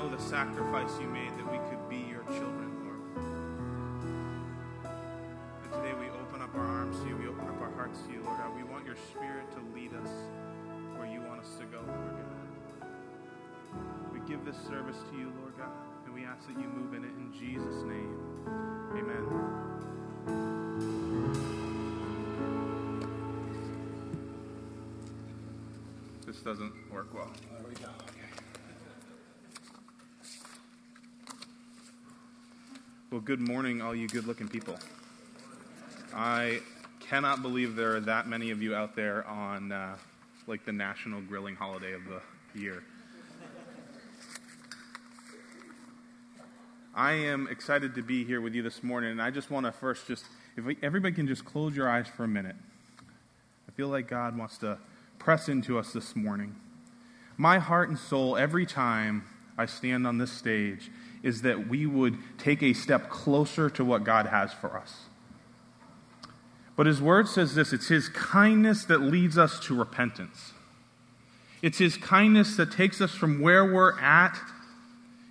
know the sacrifice you made that we could be your children, Lord. And today we open up our arms to you, we open up our hearts to you, Lord God. We want your spirit to lead us where you want us to go, Lord God. We give this service to you, Lord God, and we ask that you move in it in Jesus' name. Amen. This doesn't work well. There we go. Well, good morning, all you good looking people. I cannot believe there are that many of you out there on uh, like the national grilling holiday of the year. I am excited to be here with you this morning, and I just want to first just, if we, everybody can just close your eyes for a minute. I feel like God wants to press into us this morning. My heart and soul, every time I stand on this stage, is that we would take a step closer to what God has for us. But His Word says this it's His kindness that leads us to repentance. It's His kindness that takes us from where we're at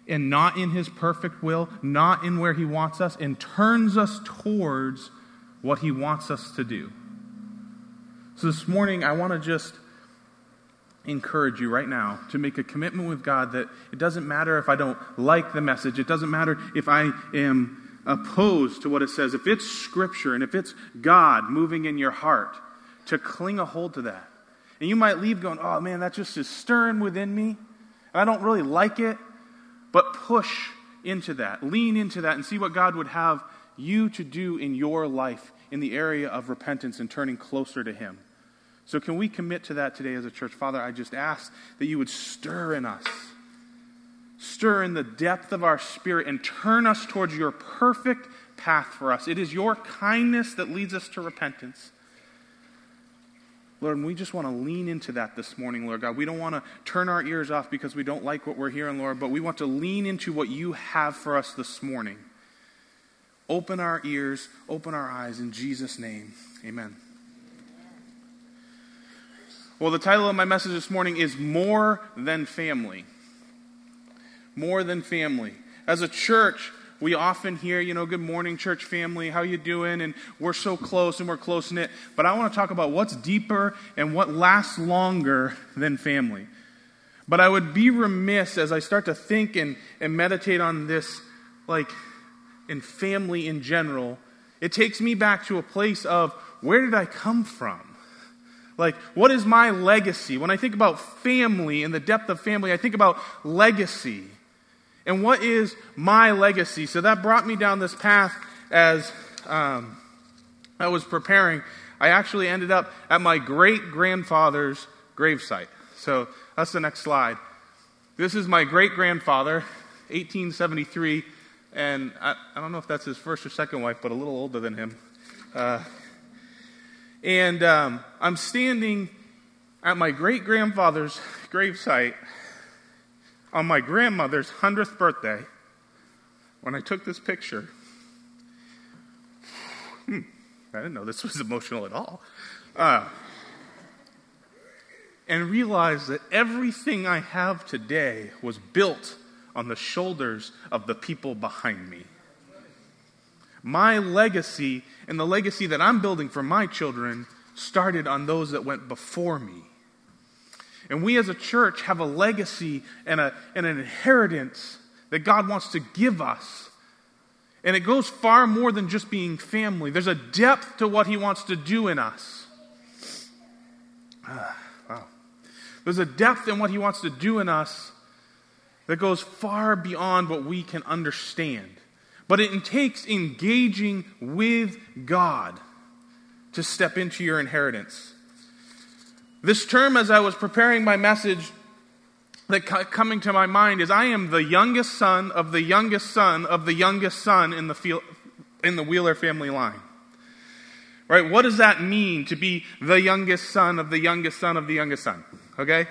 and not in His perfect will, not in where He wants us, and turns us towards what He wants us to do. So this morning, I want to just encourage you right now to make a commitment with God that it doesn't matter if I don't like the message, it doesn't matter if I am opposed to what it says. If it's Scripture and if it's God moving in your heart, to cling a hold to that. And you might leave going, oh man, that just is stirring within me. I don't really like it, but push into that, lean into that, and see what God would have you to do in your life in the area of repentance and turning closer to Him. So, can we commit to that today as a church? Father, I just ask that you would stir in us, stir in the depth of our spirit, and turn us towards your perfect path for us. It is your kindness that leads us to repentance. Lord, and we just want to lean into that this morning, Lord God. We don't want to turn our ears off because we don't like what we're hearing, Lord, but we want to lean into what you have for us this morning. Open our ears, open our eyes in Jesus' name. Amen. Well, the title of my message this morning is More Than Family. More Than Family. As a church, we often hear, you know, good morning, church family, how you doing? And we're so close and we're close knit. But I want to talk about what's deeper and what lasts longer than family. But I would be remiss as I start to think and, and meditate on this, like, in family in general. It takes me back to a place of where did I come from? Like, what is my legacy? When I think about family and the depth of family, I think about legacy. And what is my legacy? So that brought me down this path as um, I was preparing. I actually ended up at my great grandfather's gravesite. So that's the next slide. This is my great grandfather, 1873, and I, I, don't know if that's his first or second wife, but a little older than him. Uh, and um, I'm standing at my great grandfather's gravesite on my grandmother's 100th birthday when I took this picture. Hmm, I didn't know this was emotional at all. Uh, and realized that everything I have today was built on the shoulders of the people behind me. My legacy and the legacy that I'm building for my children started on those that went before me. And we as a church have a legacy and, a, and an inheritance that God wants to give us. And it goes far more than just being family, there's a depth to what He wants to do in us. Ah, wow. There's a depth in what He wants to do in us that goes far beyond what we can understand. But it takes engaging with God to step into your inheritance. This term, as I was preparing my message, that coming to my mind is I am the youngest son of the youngest son of the youngest son in the, field, in the Wheeler family line. Right? What does that mean to be the youngest son of the youngest son of the youngest son? Okay?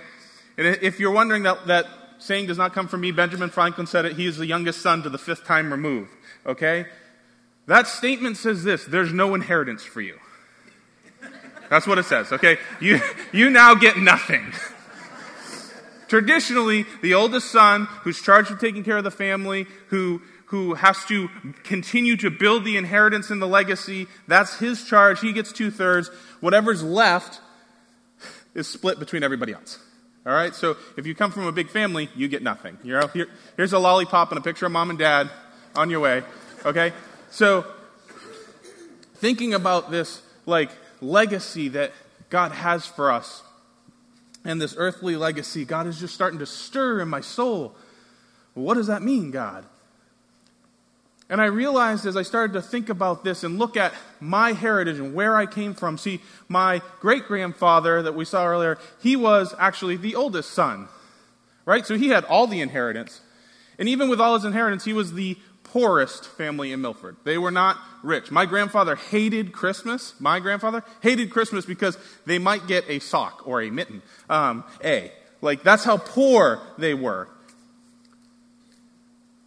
And if you're wondering that, that saying does not come from me, Benjamin Franklin said it, he is the youngest son to the fifth time removed. Okay? That statement says this there's no inheritance for you. That's what it says, okay? You, you now get nothing. Traditionally, the oldest son, who's charged with taking care of the family, who, who has to continue to build the inheritance and the legacy, that's his charge. He gets two thirds. Whatever's left is split between everybody else. All right? So if you come from a big family, you get nothing. You know, here, here's a lollipop and a picture of mom and dad on your way. Okay? So thinking about this, like, legacy that God has for us and this earthly legacy, God is just starting to stir in my soul. what does that mean, God? And I realized as I started to think about this and look at my heritage and where I came from. See, my great grandfather that we saw earlier, he was actually the oldest son, right? So he had all the inheritance. And even with all his inheritance, he was the poorest family in Milford. They were not rich. My grandfather hated Christmas. My grandfather hated Christmas because they might get a sock or a mitten. Um, a. Like, that's how poor they were.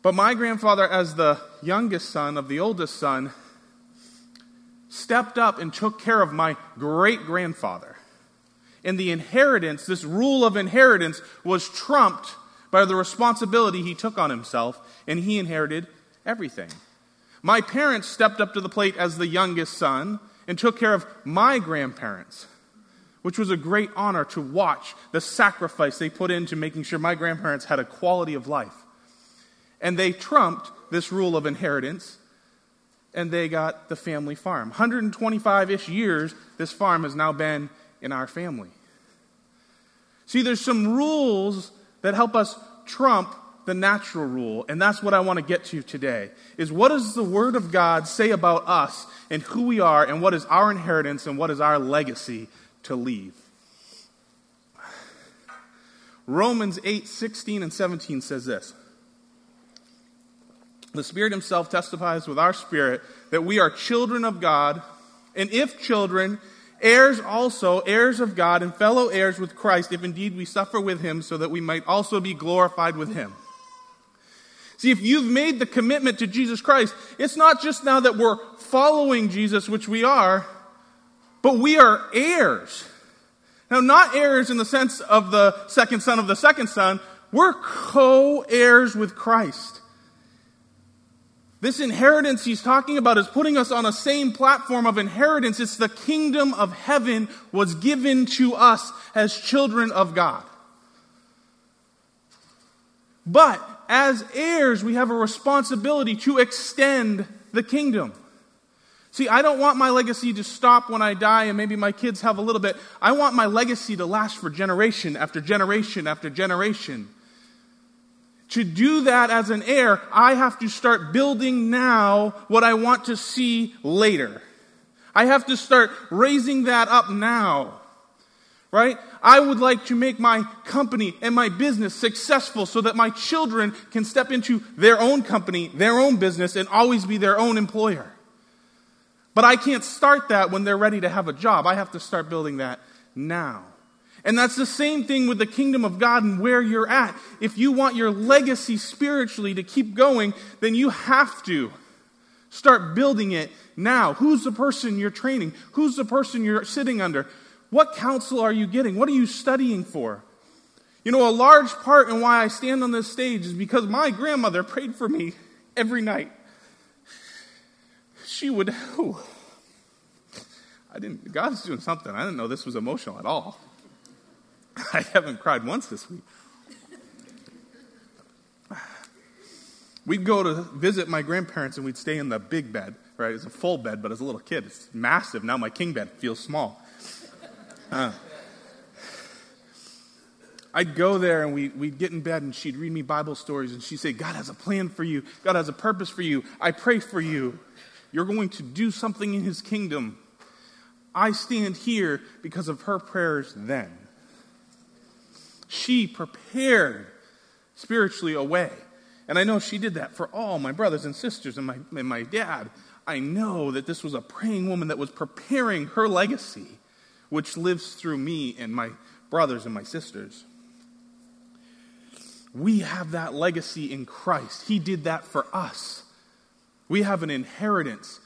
But my grandfather, as the youngest son of the oldest son, stepped up and took care of my great grandfather. And the inheritance, this rule of inheritance, was trumped by the responsibility he took on himself, and he inherited everything. My parents stepped up to the plate as the youngest son and took care of my grandparents, which was a great honor to watch the sacrifice they put into making sure my grandparents had a quality of life. And they trumped this rule of inheritance, and they got the family farm. 125 ish years, this farm has now been in our family. See, there's some rules that help us trump the natural rule, and that's what I want to get to today. Is what does the Word of God say about us and who we are, and what is our inheritance and what is our legacy to leave? Romans 8, 16 and 17 says this. The Spirit Himself testifies with our spirit that we are children of God, and if children, heirs also, heirs of God, and fellow heirs with Christ, if indeed we suffer with Him, so that we might also be glorified with Him. See, if you've made the commitment to Jesus Christ, it's not just now that we're following Jesus, which we are, but we are heirs. Now, not heirs in the sense of the second son of the second son, we're co heirs with Christ. This inheritance he's talking about is putting us on a same platform of inheritance. It's the kingdom of heaven was given to us as children of God. But as heirs, we have a responsibility to extend the kingdom. See, I don't want my legacy to stop when I die and maybe my kids have a little bit. I want my legacy to last for generation after generation after generation. To do that as an heir, I have to start building now what I want to see later. I have to start raising that up now right? I would like to make my company and my business successful so that my children can step into their own company, their own business, and always be their own employer. But I can't start that when they're ready to have a job. I have to start building that now. And that's the same thing with the kingdom of God and where you're at. If you want your legacy spiritually to keep going, then you have to start building it now. Who's the person you're training? Who's the person you're sitting under? What counsel are you getting? What are you studying for? You know, a large part in why I stand on this stage is because my grandmother prayed for me every night. She would, oh, I didn't, God's doing something. I didn't know this was emotional at all. I haven't cried once this week. We'd go to visit my grandparents and we'd stay in the big bed, right? It's a full bed, but as a little kid, it's massive. Now my king bed feels small. I'd go there and we, we'd get in bed and she'd read me Bible stories and she'd say, God has a plan for you. God has a purpose for you. I pray for you. You're going to do something in his kingdom. I stand here because of her prayers then. She prepared spiritually a way. And I know she did that for all my brothers and sisters and my, and my dad. I know that this was a praying woman that was preparing her legacy which lives through me and my brothers and my sisters. We have that legacy in Christ. He did that for us. We have an inheritance.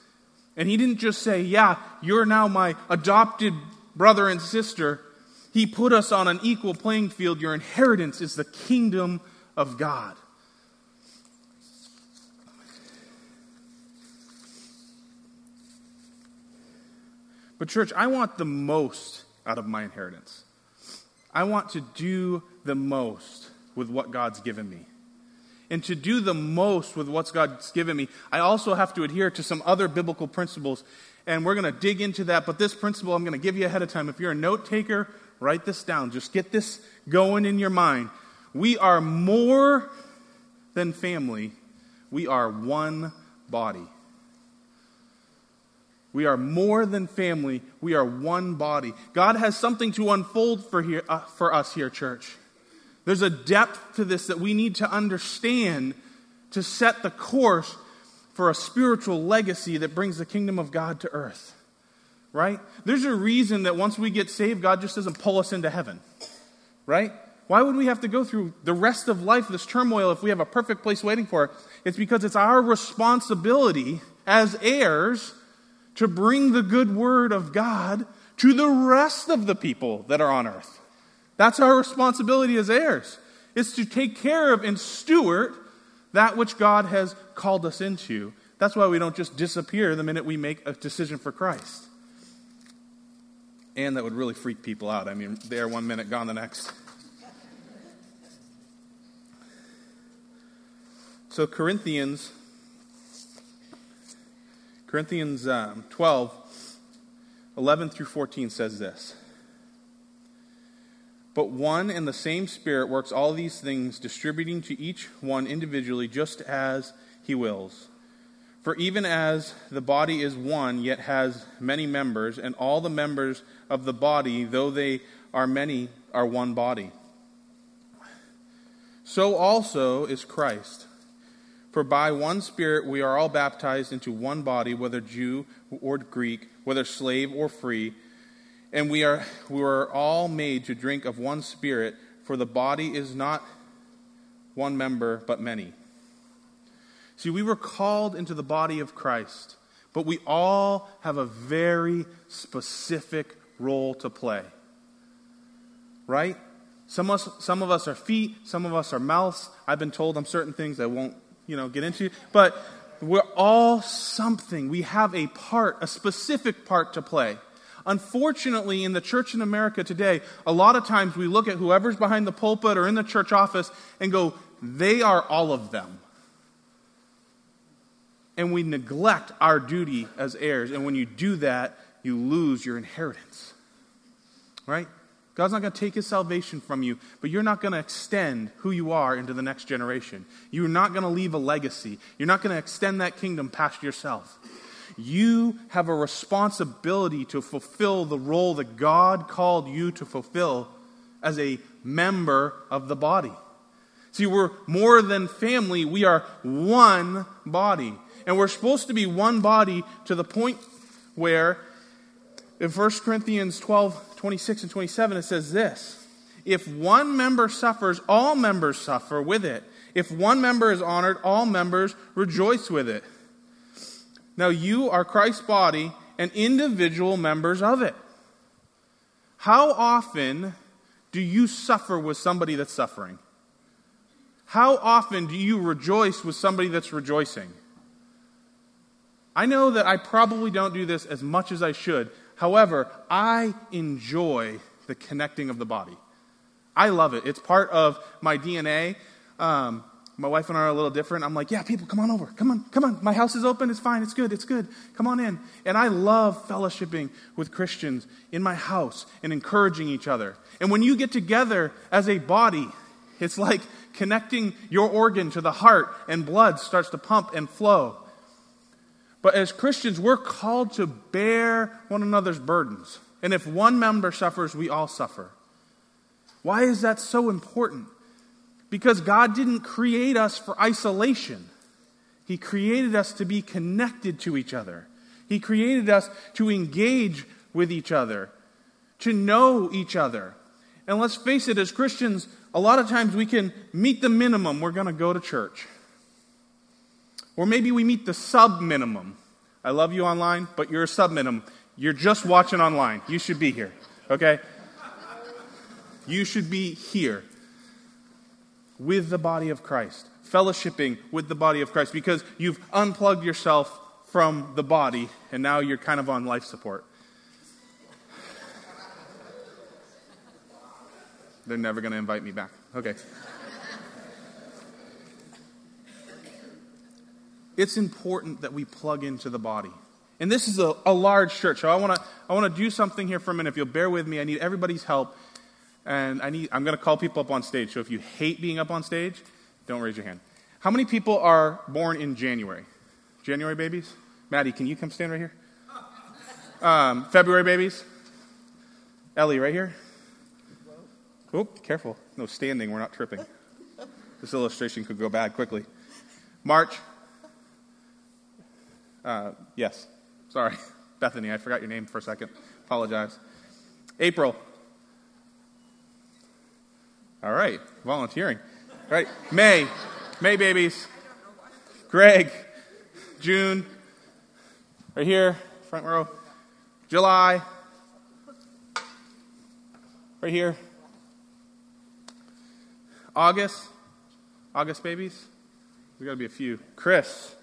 And He didn't just say, Yeah, you're now my adopted brother and sister. He put us on an equal playing field. Your inheritance is the kingdom of God. But, church, I want the most out of my inheritance. I want to do the most with what God's given me. And to do the most with what God's given me, I also have to adhere to some other biblical principles. And we're going to dig into that. But this principle I'm going to give you ahead of time. If you're a note taker, write this down. Just get this going in your mind. We are more than family, we are one body. We are more than family. We are one body. God has something to unfold for, here, uh, for us here, church. There's a depth to this that we need to understand to set the course for a spiritual legacy that brings the kingdom of God to earth. Right? There's a reason that once we get saved, God just doesn't pull us into heaven. Right? Why would we have to go through the rest of life, this turmoil, if we have a perfect place waiting for us? It's because it's our responsibility as heirs to bring the good word of God to the rest of the people that are on earth. That's our responsibility as heirs. It's to take care of and steward that which God has called us into. That's why we don't just disappear the minute we make a decision for Christ. And that would really freak people out. I mean, there one minute, gone the next. So, Corinthians Corinthians um, 12, 11 through 14 says this. But one and the same Spirit works all these things, distributing to each one individually just as he wills. For even as the body is one, yet has many members, and all the members of the body, though they are many, are one body. So also is Christ. For by one Spirit we are all baptized into one body, whether Jew or Greek, whether slave or free, and we are, we are all made to drink of one Spirit, for the body is not one member, but many. See, we were called into the body of Christ, but we all have a very specific role to play. Right? Some of, us, some of us are feet, some of us are mouths. I've been told I'm certain things I won't you know, get into. But we're all something. We have a part, a specific part to play. Unfortunately, in the church in America today, a lot of times we look at whoever's behind the pulpit or in the church office and go, they are all of them. And we neglect our duty as heirs. And when you do that, you lose your inheritance. Right? God's not going to take his salvation from you, but you're not going to extend who you are into the next generation. You're not going to leave a legacy. You're not going to extend that kingdom past yourself. You have a responsibility to fulfill the role that God called you to fulfill as a member of the body. See, we're more than family, we are one body. And we're supposed to be one body to the point where in 1 Corinthians 12 26 and 27, it says this If one member suffers, all members suffer with it. If one member is honored, all members rejoice with it. Now you are Christ's body and individual members of it. How often do you suffer with somebody that's suffering? How often do you rejoice with somebody that's rejoicing? I know that I probably don't do this as much as I should, However, I enjoy the connecting of the body. I love it. It's part of my DNA. Um, my wife and I are a little different. I'm like, yeah, people, come on over. Come on, come on. My house is open. It's fine. It's good. It's good. Come on in. And I love fellowshipping with Christians in my house and encouraging each other. And when you get together as a body, it's like connecting your organ to the heart and blood starts to pump and flow. But as Christians, we're called to bear one another's burdens. And if one member suffers, we all suffer. Why is that so important? Because God didn't create us for isolation. He created us to be connected to each other. He created us to engage with each other, to know each other. And let's face it, as Christians, a lot of times we can meet the minimum we're going to go to church. Or maybe we meet the sub minimum. I love you online, but you're a sub minimum. You're just watching online. You should be here, okay? You should be here with the body of Christ, fellowshipping with the body of Christ, because you've unplugged yourself from the body and now you're kind of on life support. They're never going to invite me back. Okay. It's important that we plug into the body. And this is a, a large church, so I want to I want to do something here for a minute. If you'll bear with me, I need everybody's help, and I need I'm going to call people up on stage. So if you hate being up on stage, don't raise your hand. How many people are born in January? January babies? Maddie, can you come stand right here? Um, February babies? Ellie, right here? Oh, careful. No standing, we're not tripping. This illustration could go bad quickly. March? Uh, yes. Sorry. Bethany, I forgot your name for a second. Apologize. April. All right. Volunteering. All right. May. May babies. Greg. June. Right here. Front row. July. Right here. August. August babies. There's got to be a few. Chris.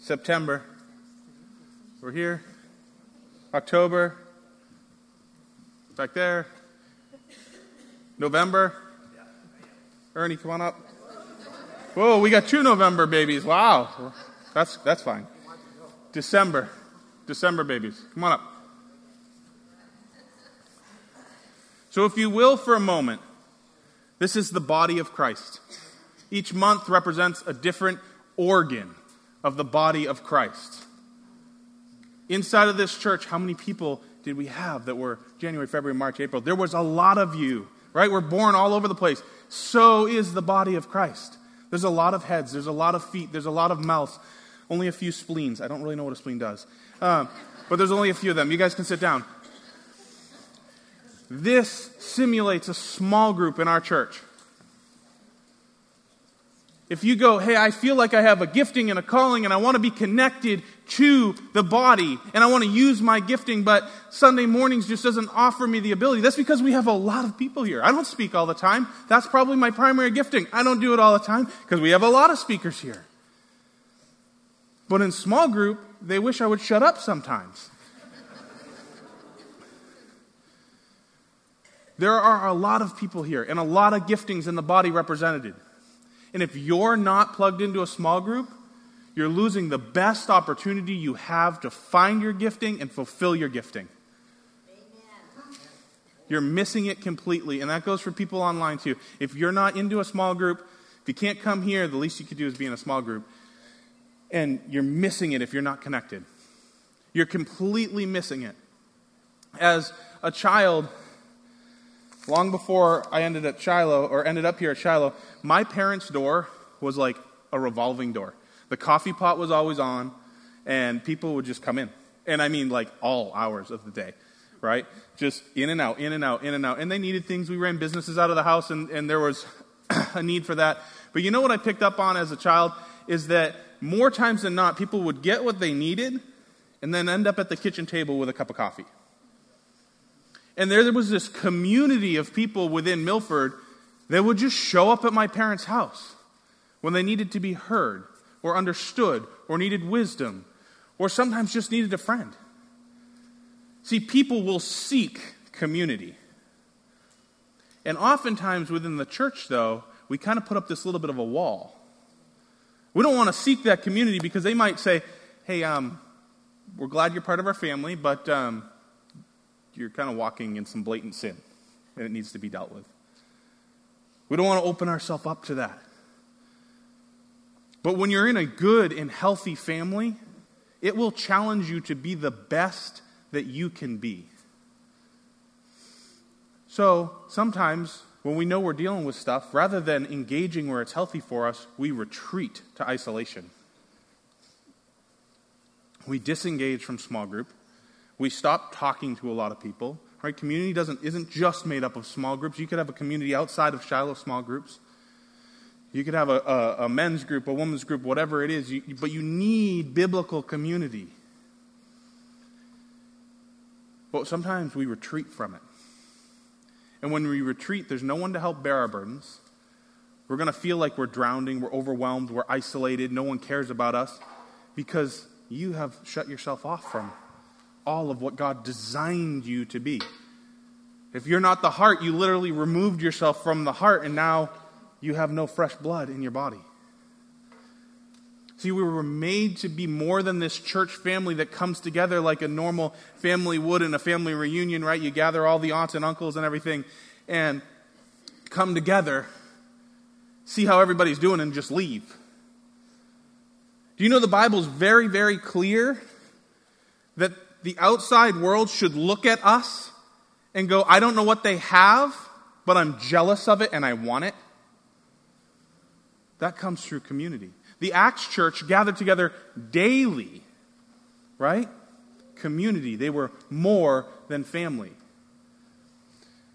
September. We're here. October. Back there. November. Ernie, come on up. Whoa, we got two November babies. Wow. That's, that's fine. December. December babies. Come on up. So, if you will, for a moment, this is the body of Christ. Each month represents a different organ of the body of Christ. Inside of this church, how many people did we have that were January, February, March, April? There was a lot of you, right? We're born all over the place. So is the body of Christ. There's a lot of heads, there's a lot of feet, there's a lot of mouths, only a few spleens. I don't really know what a spleen does, um, but there's only a few of them. You guys can sit down. This simulates a small group in our church. If you go, hey, I feel like I have a gifting and a calling and I want to be connected to the body and I want to use my gifting, but Sunday mornings just doesn't offer me the ability. That's because we have a lot of people here. I don't speak all the time. That's probably my primary gifting. I don't do it all the time because we have a lot of speakers here. But in small group, they wish I would shut up sometimes. there are a lot of people here and a lot of giftings in the body represented. And if you're not plugged into a small group, you're losing the best opportunity you have to find your gifting and fulfill your gifting. Amen. You're missing it completely. And that goes for people online too. If you're not into a small group, if you can't come here, the least you could do is be in a small group. And you're missing it if you're not connected. You're completely missing it. As a child, long before I ended at Shiloh or ended up here at Shiloh, my parents' door was like a revolving door. The coffee pot was always on, and people would just come in. And I mean, like all hours of the day, right? Just in and out, in and out, in and out. And they needed things. We ran businesses out of the house, and, and there was a need for that. But you know what I picked up on as a child is that more times than not, people would get what they needed and then end up at the kitchen table with a cup of coffee. And there, was this community of people within Milford that would just show up at my parents' house when they needed to be heard or understood or needed wisdom or sometimes just needed a friend. See, people will seek community. And oftentimes within the church, though, we kind of put up this little bit of a wall. We don't want to seek that community because they might say, hey, um, we're glad you're part of our family, but um, you're kind of walking in some blatant sin, and it needs to be dealt with. We don't want to open ourselves up to that. But when you're in a good and healthy family, it will challenge you to be the best that you can be. So sometimes when we know we're dealing with stuff, rather than engaging where it's healthy for us, we retreat to isolation. We disengage from small group. We stop talking to a lot of people. Right? Community doesn't, isn't just made up of small groups. You could have a community outside of Shiloh small groups. You could have a, a, a men's group, a women's group, whatever it is, you, but you need biblical community. But sometimes we retreat from it. And when we retreat, there's no one to help bear our burdens. We're going to feel like we're drowning, we're overwhelmed, we're isolated, no one cares about us because you have shut yourself off from all of what God designed you to be. If you're not the heart, you literally removed yourself from the heart, and now you have no fresh blood in your body. See, we were made to be more than this church family that comes together like a normal family would in a family reunion, right? You gather all the aunts and uncles and everything and come together, see how everybody's doing, and just leave. Do you know the Bible's very, very clear that the outside world should look at us and go, I don't know what they have, but I'm jealous of it and I want it? That comes through community. The Acts church gathered together daily, right? Community. They were more than family.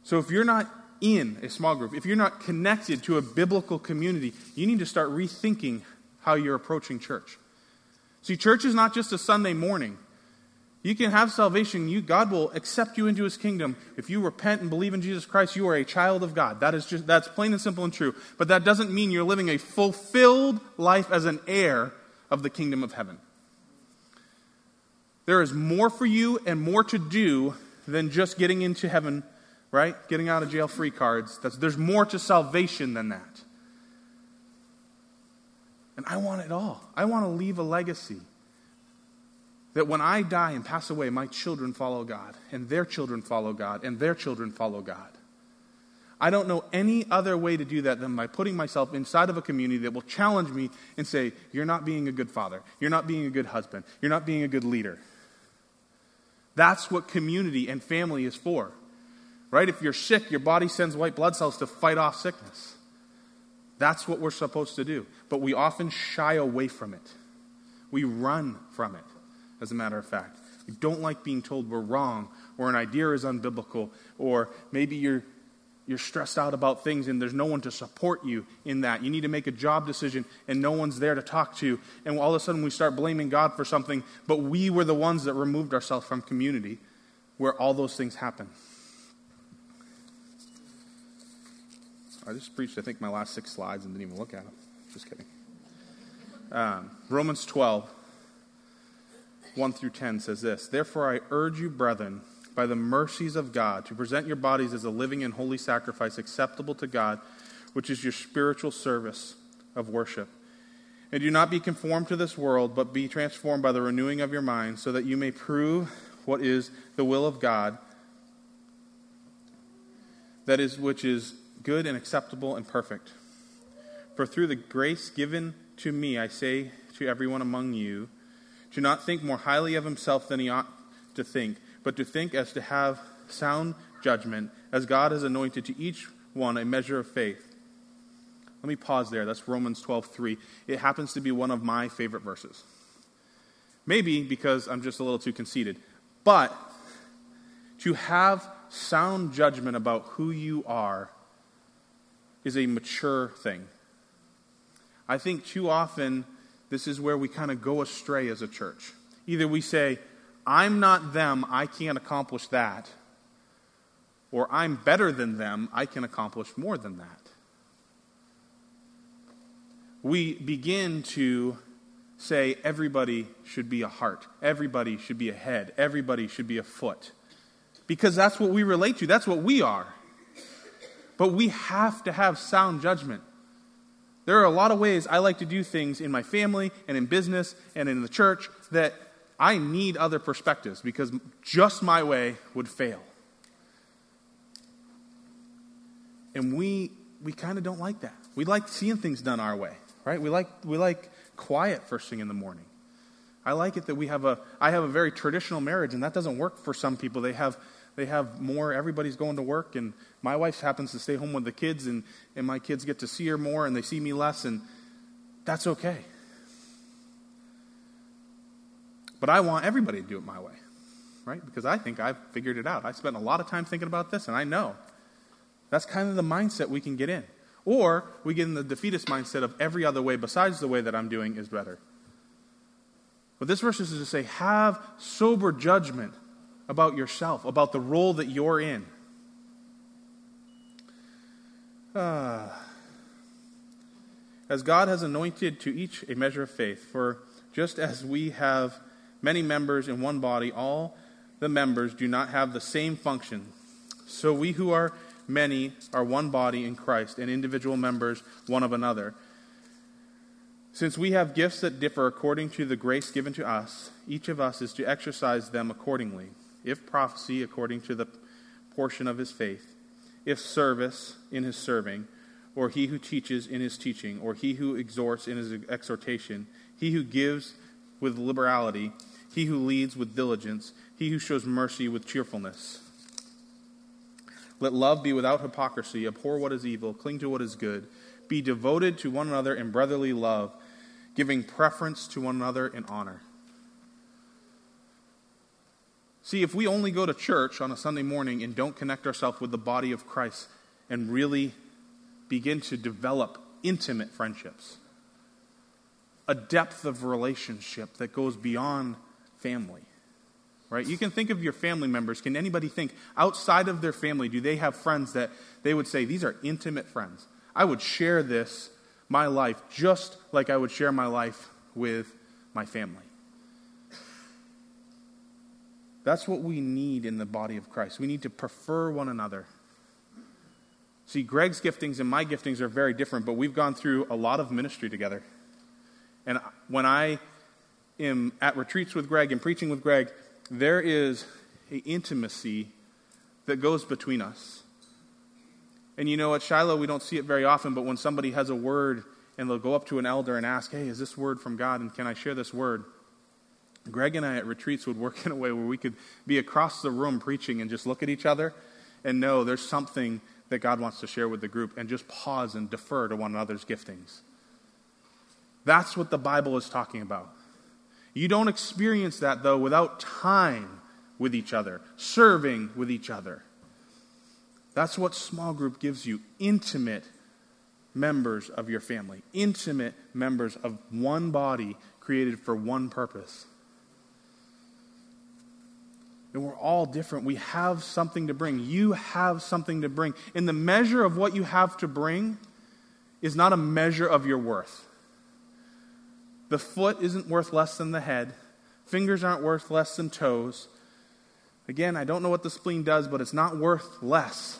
So if you're not in a small group, if you're not connected to a biblical community, you need to start rethinking how you're approaching church. See, church is not just a Sunday morning. You can have salvation. You, God will accept you into his kingdom. If you repent and believe in Jesus Christ, you are a child of God. That is just, that's plain and simple and true. But that doesn't mean you're living a fulfilled life as an heir of the kingdom of heaven. There is more for you and more to do than just getting into heaven, right? Getting out of jail free cards. That's, there's more to salvation than that. And I want it all. I want to leave a legacy that when I die and pass away, my children follow God, and their children follow God, and their children follow God. I don't know any other way to do that than by putting myself inside of a community that will challenge me and say, You're not being a good father. You're not being a good husband. You're not being a good leader. That's what community and family is for. Right? If you're sick, your body sends white blood cells to fight off sickness. That's what we're supposed to do. But we often shy away from it, we run from it as a matter of fact. We don't like being told we're wrong or an idea is unbiblical or maybe you're you're stressed out about things and there's no one to support you in that. You need to make a job decision and no one's there to talk to. And all of a sudden we start blaming God for something, but we were the ones that removed ourselves from community where all those things happen. I just preached, I think, my last six slides and didn't even look at them. Just kidding. Um, Romans 12. 1 through 10 says this Therefore, I urge you, brethren, by the mercies of God, to present your bodies as a living and holy sacrifice acceptable to God, which is your spiritual service of worship. And do not be conformed to this world, but be transformed by the renewing of your mind, so that you may prove what is the will of God, that is, which is good and acceptable and perfect. For through the grace given to me, I say to everyone among you, to not think more highly of himself than he ought to think, but to think as to have sound judgment, as God has anointed to each one a measure of faith. Let me pause there. That's Romans 12:3. It happens to be one of my favorite verses. Maybe because I'm just a little too conceited. But to have sound judgment about who you are is a mature thing. I think too often this is where we kind of go astray as a church. Either we say, I'm not them, I can't accomplish that, or I'm better than them, I can accomplish more than that. We begin to say everybody should be a heart, everybody should be a head, everybody should be a foot. Because that's what we relate to, that's what we are. But we have to have sound judgment. There are a lot of ways I like to do things in my family and in business and in the church that I need other perspectives because just my way would fail. And we we kind of don't like that. We like seeing things done our way, right? We like we like quiet first thing in the morning. I like it that we have a I have a very traditional marriage and that doesn't work for some people. They have they have more, everybody's going to work, and my wife happens to stay home with the kids, and, and my kids get to see her more, and they see me less, and that's okay. But I want everybody to do it my way, right? Because I think I've figured it out. I spent a lot of time thinking about this, and I know. That's kind of the mindset we can get in. Or we get in the defeatist mindset of every other way besides the way that I'm doing is better. But this verse is to say, have sober judgment about yourself, about the role that you're in. Uh, as God has anointed to each a measure of faith, for just as we have many members in one body, all the members do not have the same function. So we who are many are one body in Christ, and individual members one of another. Since we have gifts that differ according to the grace given to us, each of us is to exercise them accordingly. If prophecy, according to the portion of his faith, if service, in his serving, or he who teaches in his teaching, or he who exhorts in his exhortation, he who gives with liberality, he who leads with diligence, he who shows mercy with cheerfulness. Let love be without hypocrisy, abhor what is evil, cling to what is good, be devoted to one another in brotherly love, giving preference to one another in honor. See, if we only go to church on a Sunday morning and don't connect ourselves with the body of Christ and really begin to develop intimate friendships, a depth of relationship that goes beyond family, right? You can think of your family members. Can anybody think outside of their family, do they have friends that they would say, these are intimate friends? I would share this, my life, just like I would share my life with my family. That's what we need in the body of Christ. We need to prefer one another. See, Greg's giftings and my giftings are very different, but we've gone through a lot of ministry together. And when I am at retreats with Greg and preaching with Greg, there is an intimacy that goes between us. And you know, at Shiloh, we don't see it very often, but when somebody has a word and they'll go up to an elder and ask, Hey, is this word from God? And can I share this word? Greg and I at retreats would work in a way where we could be across the room preaching and just look at each other and know there's something that God wants to share with the group and just pause and defer to one another's giftings. That's what the Bible is talking about. You don't experience that, though, without time with each other, serving with each other. That's what small group gives you intimate members of your family, intimate members of one body created for one purpose. And we're all different. We have something to bring. You have something to bring. And the measure of what you have to bring is not a measure of your worth. The foot isn't worth less than the head, fingers aren't worth less than toes. Again, I don't know what the spleen does, but it's not worth less.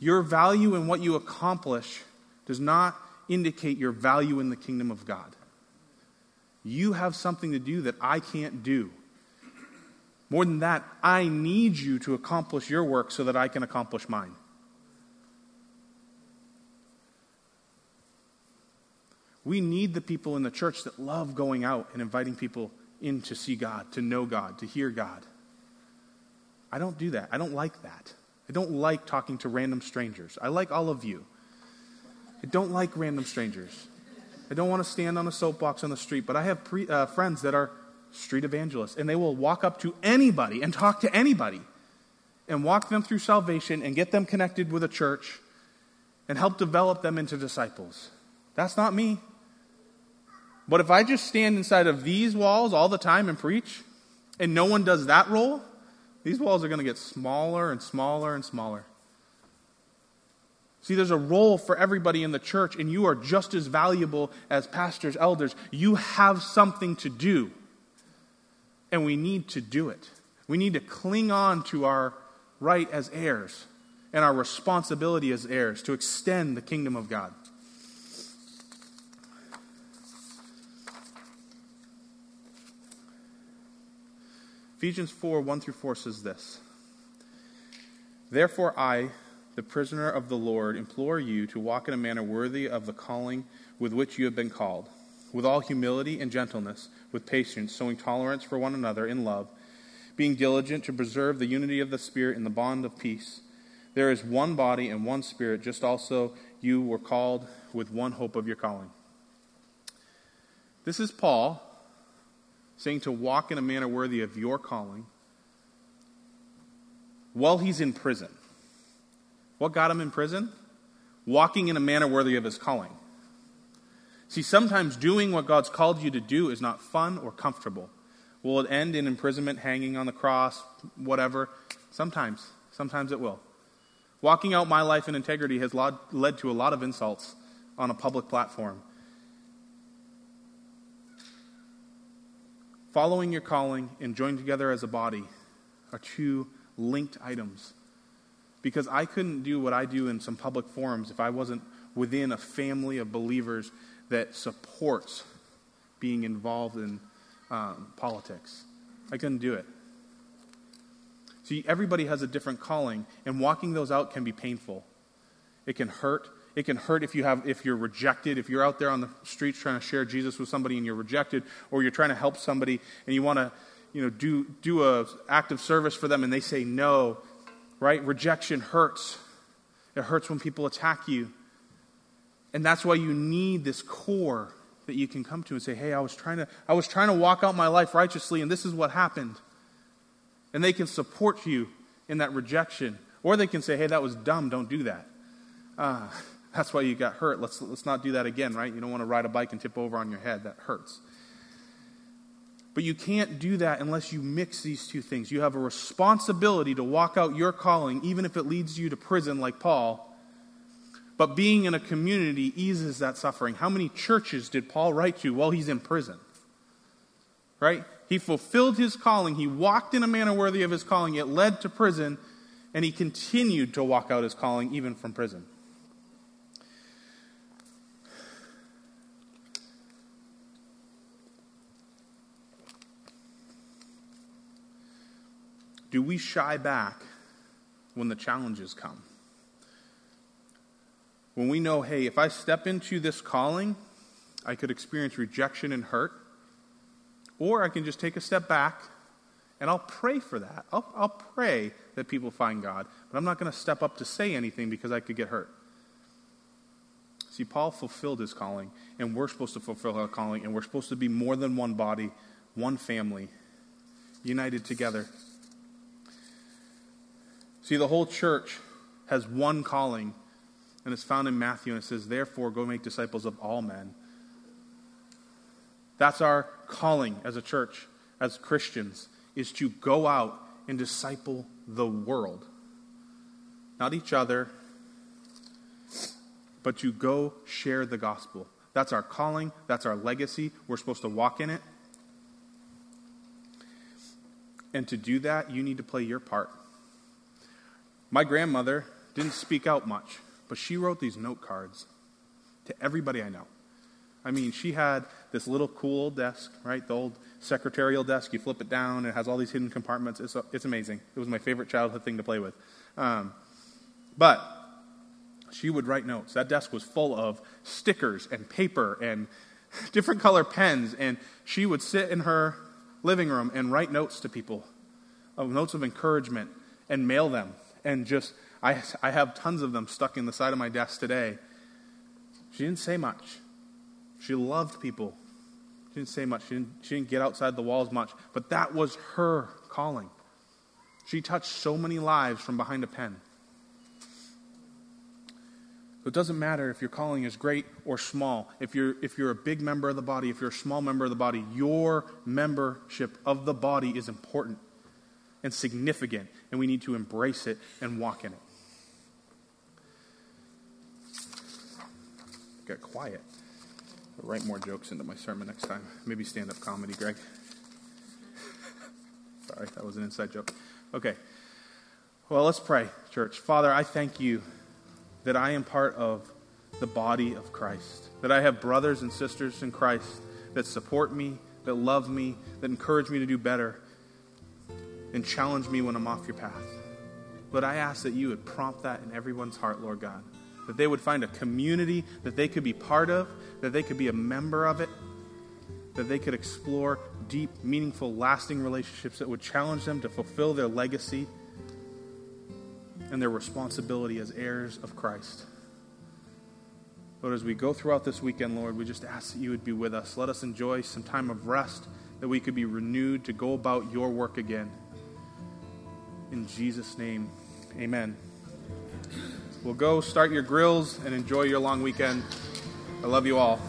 Your value in what you accomplish does not indicate your value in the kingdom of God. You have something to do that I can't do. More than that, I need you to accomplish your work so that I can accomplish mine. We need the people in the church that love going out and inviting people in to see God, to know God, to hear God. I don't do that. I don't like that. I don't like talking to random strangers. I like all of you. I don't like random strangers. I don't want to stand on a soapbox on the street, but I have pre, uh, friends that are street evangelists, and they will walk up to anybody and talk to anybody and walk them through salvation and get them connected with a church and help develop them into disciples. That's not me. But if I just stand inside of these walls all the time and preach, and no one does that role, these walls are going to get smaller and smaller and smaller. See, there's a role for everybody in the church, and you are just as valuable as pastors, elders. You have something to do and we need to do it. We need to cling on to our right as heirs and our responsibility as heirs to extend the kingdom of God. Ephesians 4 1 through 4 says this Therefore, I, the prisoner of the Lord, implore you to walk in a manner worthy of the calling with which you have been called with all humility and gentleness, with patience, showing tolerance for one another in love, being diligent to preserve the unity of the Spirit in the bond of peace. There is one body and one Spirit, just also you were called with one hope of your calling. This is Paul saying to walk in a manner worthy of your calling while he's in prison. What got him in prison? Walking in a manner worthy of his calling. See, sometimes doing what God's called you to do is not fun or comfortable. Will it end in imprisonment, hanging on the cross, whatever? Sometimes. Sometimes it will. Walking out my life in integrity has led to a lot of insults on a public platform. Following your calling and joining together as a body are two linked items. Because I couldn't do what I do in some public forums if I wasn't within a family of believers that supports being involved in um, politics. I couldn't do it. See, everybody has a different calling, and walking those out can be painful. It can hurt. It can hurt if you have if you're rejected, if you're out there on the streets trying to share Jesus with somebody and you're rejected, or you're trying to help somebody and you want to, you know, do do a act of service for them and they say no, right? Rejection hurts. It hurts when people attack you. And that's why you need this core that you can come to and say, "Hey, I was trying to I was trying to walk out my life righteously and this is what happened." And they can support you in that rejection. Or they can say, "Hey, that was dumb. Don't do that." Uh, that's why you got hurt. Let's, let's not do that again, right? You don't want to ride a bike and tip over on your head. That hurts. But you can't do that unless you mix these two things. You have a responsibility to walk out your calling, even if it leads you to prison, like Paul. But being in a community eases that suffering. How many churches did Paul write to while he's in prison? Right? He fulfilled his calling. He walked in a manner worthy of his calling. It led to prison, and he continued to walk out his calling even from prison. Do we shy back when the challenges come? When we know, hey, if I step into this calling, I could experience rejection and hurt, or I can just take a step back and I'll pray for that. I'll, I'll pray that people find God, but I'm not going to step up to say anything because I could get hurt. See, Paul fulfilled his calling, and we're supposed to fulfill our calling, and we're supposed to be more than one body, one family, united together. See, the whole church has one calling, and it's found in Matthew, and it says, Therefore, go make disciples of all men. That's our calling as a church, as Christians, is to go out and disciple the world. Not each other, but to go share the gospel. That's our calling, that's our legacy. We're supposed to walk in it. And to do that, you need to play your part. My grandmother didn't speak out much, but she wrote these note cards to everybody I know. I mean, she had this little cool old desk, right? The old secretarial desk. You flip it down, it has all these hidden compartments. It's, it's amazing. It was my favorite childhood thing to play with. Um, but she would write notes. That desk was full of stickers and paper and different color pens, and she would sit in her living room and write notes to people, notes of encouragement, and mail them and just, I, I have tons of them stuck in the side of my desk today. She didn't say much. She loved people. She didn't say much. She didn't, she didn't get outside the walls much. But that was her calling. She touched so many lives from behind a pen. So it doesn't matter if your calling is great or small. If you're, if you're a big member of the body, if you're a small member of the body, your membership of the body is important and significant, and we need to embrace it and walk in it. Got quiet. I'll write more jokes into my sermon next time. Maybe stand up comedy, Greg. Sorry, that was an inside joke. Okay. Well, let's pray, church. Father, I thank you that I am part of the body of Christ, that I have brothers and sisters in Christ that support me, that love me, that encourage me to do better and challenge me when I'm off your path. But I ask that you would prompt that in everyone's heart, Lord God. That they would find a community that they could be part of, that they could be a member of it, that they could explore deep, meaningful, lasting relationships that would challenge them to fulfill their legacy and their responsibility as heirs of Christ. Lord, as we go throughout this weekend, Lord, we just ask that you would be with us. Let us enjoy some time of rest, that we could be renewed to go about your work again. In Jesus' name, amen. Well, go start your grills and enjoy your long weekend. I love you all.